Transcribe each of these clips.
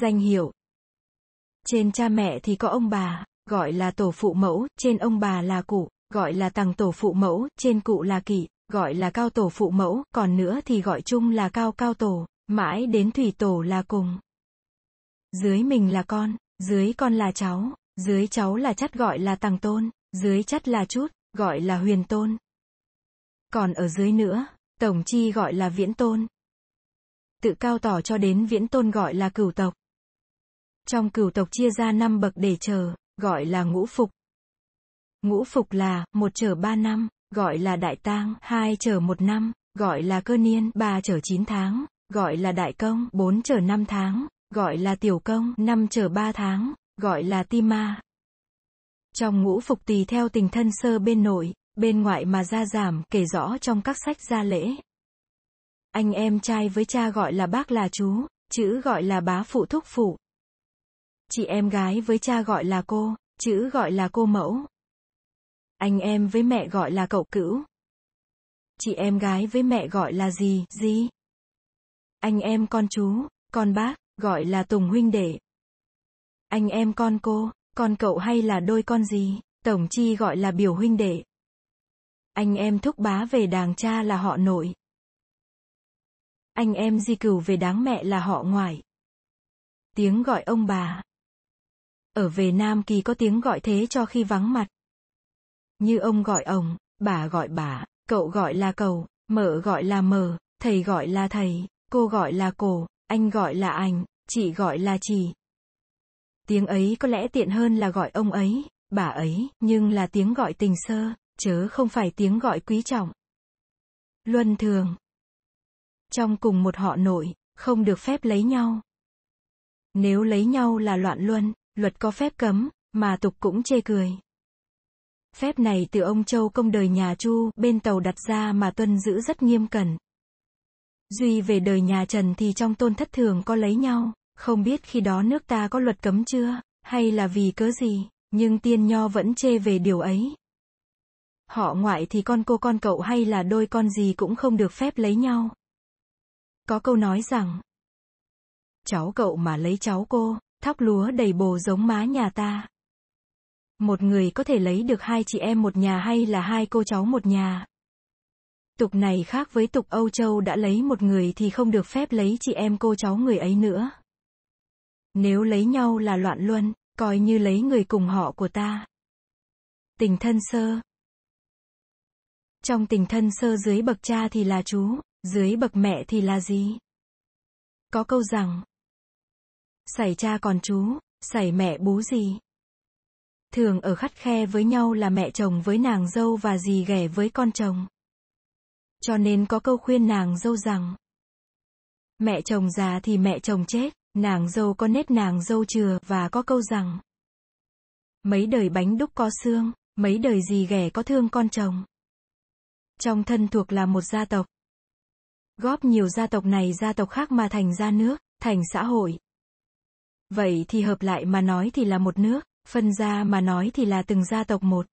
Danh hiệu. Trên cha mẹ thì có ông bà, gọi là tổ phụ mẫu, trên ông bà là cụ, gọi là tầng tổ phụ mẫu, trên cụ là kỵ, gọi là cao tổ phụ mẫu, còn nữa thì gọi chung là cao cao tổ, mãi đến thủy tổ là cùng. Dưới mình là con, dưới con là cháu, dưới cháu là chắt gọi là tầng tôn, dưới chắt là chút, gọi là huyền tôn. Còn ở dưới nữa, tổng chi gọi là viễn tôn. Tự cao tỏ cho đến viễn tôn gọi là cửu tộc. Trong cửu tộc chia ra năm bậc để chờ, gọi là ngũ phục. Ngũ phục là, một chờ ba năm, gọi là đại tang, hai chờ một năm, gọi là cơ niên, ba chờ chín tháng, gọi là đại công, bốn chờ năm tháng, gọi là tiểu công, năm chờ ba tháng, gọi là ti ma. Trong ngũ phục tùy theo tình thân sơ bên nội, bên ngoại mà ra giảm, kể rõ trong các sách gia lễ. Anh em trai với cha gọi là bác là chú, chữ gọi là bá phụ thúc phụ. Chị em gái với cha gọi là cô, chữ gọi là cô mẫu. Anh em với mẹ gọi là cậu cữu. Chị em gái với mẹ gọi là gì, gì. Anh em con chú, con bác, gọi là tùng huynh đệ. Anh em con cô, con cậu hay là đôi con gì, tổng chi gọi là biểu huynh đệ. Anh em thúc bá về đàng cha là họ nội. Anh em di cửu về đáng mẹ là họ ngoại. Tiếng gọi ông bà. Ở về Nam Kỳ có tiếng gọi thế cho khi vắng mặt. Như ông gọi ông, bà gọi bà, cậu gọi là cầu, mợ gọi là mờ, thầy gọi là thầy, cô gọi là cổ, anh gọi là anh, chị gọi là chị. Tiếng ấy có lẽ tiện hơn là gọi ông ấy, bà ấy, nhưng là tiếng gọi tình sơ, chớ không phải tiếng gọi quý trọng. Luân thường. Trong cùng một họ nội, không được phép lấy nhau. Nếu lấy nhau là loạn luân, luật có phép cấm, mà tục cũng chê cười. Phép này từ ông Châu công đời nhà Chu, bên tàu đặt ra mà tuân giữ rất nghiêm cẩn. Duy về đời nhà Trần thì trong tôn thất thường có lấy nhau, không biết khi đó nước ta có luật cấm chưa, hay là vì cớ gì, nhưng tiên nho vẫn chê về điều ấy. Họ ngoại thì con cô con cậu hay là đôi con gì cũng không được phép lấy nhau. Có câu nói rằng, cháu cậu mà lấy cháu cô, thóc lúa đầy bồ giống má nhà ta. Một người có thể lấy được hai chị em một nhà hay là hai cô cháu một nhà. Tục này khác với tục Âu Châu đã lấy một người thì không được phép lấy chị em cô cháu người ấy nữa. Nếu lấy nhau là loạn luân, coi như lấy người cùng họ của ta. Tình thân sơ Trong tình thân sơ dưới bậc cha thì là chú, dưới bậc mẹ thì là gì? Có câu rằng, Sảy cha còn chú, sảy mẹ bú gì? Thường ở khắt khe với nhau là mẹ chồng với nàng dâu và dì ghẻ với con chồng. Cho nên có câu khuyên nàng dâu rằng, mẹ chồng già thì mẹ chồng chết, nàng dâu có nếp nàng dâu chừa, và có câu rằng, mấy đời bánh đúc có xương, mấy đời dì ghẻ có thương con chồng. Trong thân thuộc là một gia tộc. Góp nhiều gia tộc này gia tộc khác mà thành gia nước, thành xã hội. Vậy thì hợp lại mà nói thì là một nước, phân ra mà nói thì là từng gia tộc một.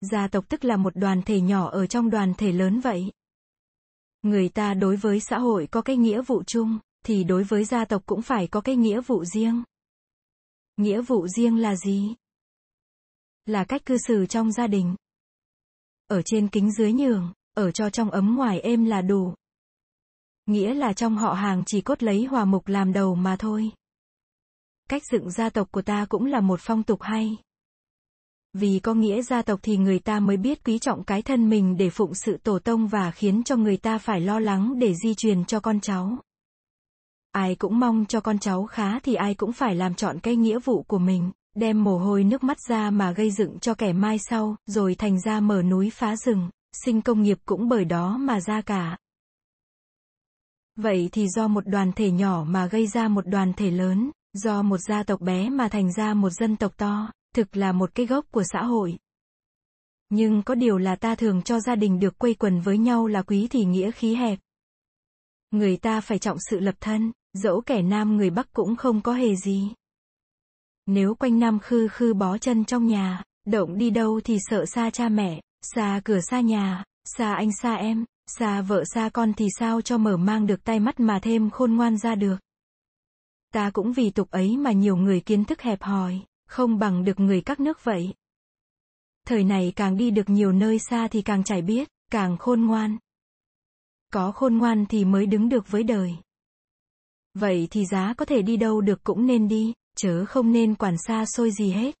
Gia tộc tức là một đoàn thể nhỏ ở trong đoàn thể lớn vậy. Người ta đối với xã hội có cái nghĩa vụ chung, thì đối với gia tộc cũng phải có cái nghĩa vụ riêng. Nghĩa vụ riêng là gì? Là cách cư xử trong gia đình. Ở trên kính dưới nhường, ở cho trong ấm ngoài êm là đủ. Nghĩa là trong họ hàng chỉ cốt lấy hòa mục làm đầu mà thôi. Cách dựng gia tộc của ta cũng là một phong tục hay. Vì có nghĩa gia tộc thì người ta mới biết quý trọng cái thân mình để phụng sự tổ tông và khiến cho người ta phải lo lắng để di truyền cho con cháu. Ai cũng mong cho con cháu khá thì ai cũng phải làm chọn cái nghĩa vụ của mình, đem mồ hôi nước mắt ra mà gây dựng cho kẻ mai sau, rồi thành ra mở núi phá rừng, sinh công nghiệp cũng bởi đó mà ra cả. Vậy thì do một đoàn thể nhỏ mà gây ra một đoàn thể lớn, do một gia tộc bé mà thành ra một dân tộc to, thực là một cái gốc của xã hội. Nhưng có điều là ta thường cho gia đình được quây quần với nhau là quý thì nghĩa khí hẹp. Người ta phải trọng sự lập thân, dẫu kẻ nam người Bắc cũng không có hề gì. Nếu quanh năm khư khư bó chân trong nhà, động đi đâu thì sợ xa cha mẹ, xa cửa xa nhà, xa anh xa em, xa vợ xa con thì sao cho mở mang được tay mắt mà thêm khôn ngoan ra được. Ta cũng vì tục ấy mà nhiều người kiến thức hẹp hòi, không bằng được người các nước vậy. Thời này càng đi được nhiều nơi xa thì càng trải biết, càng khôn ngoan. Có khôn ngoan thì mới đứng được với đời. Vậy thì giá có thể đi đâu được cũng nên đi, chớ không nên quản xa xôi gì hết.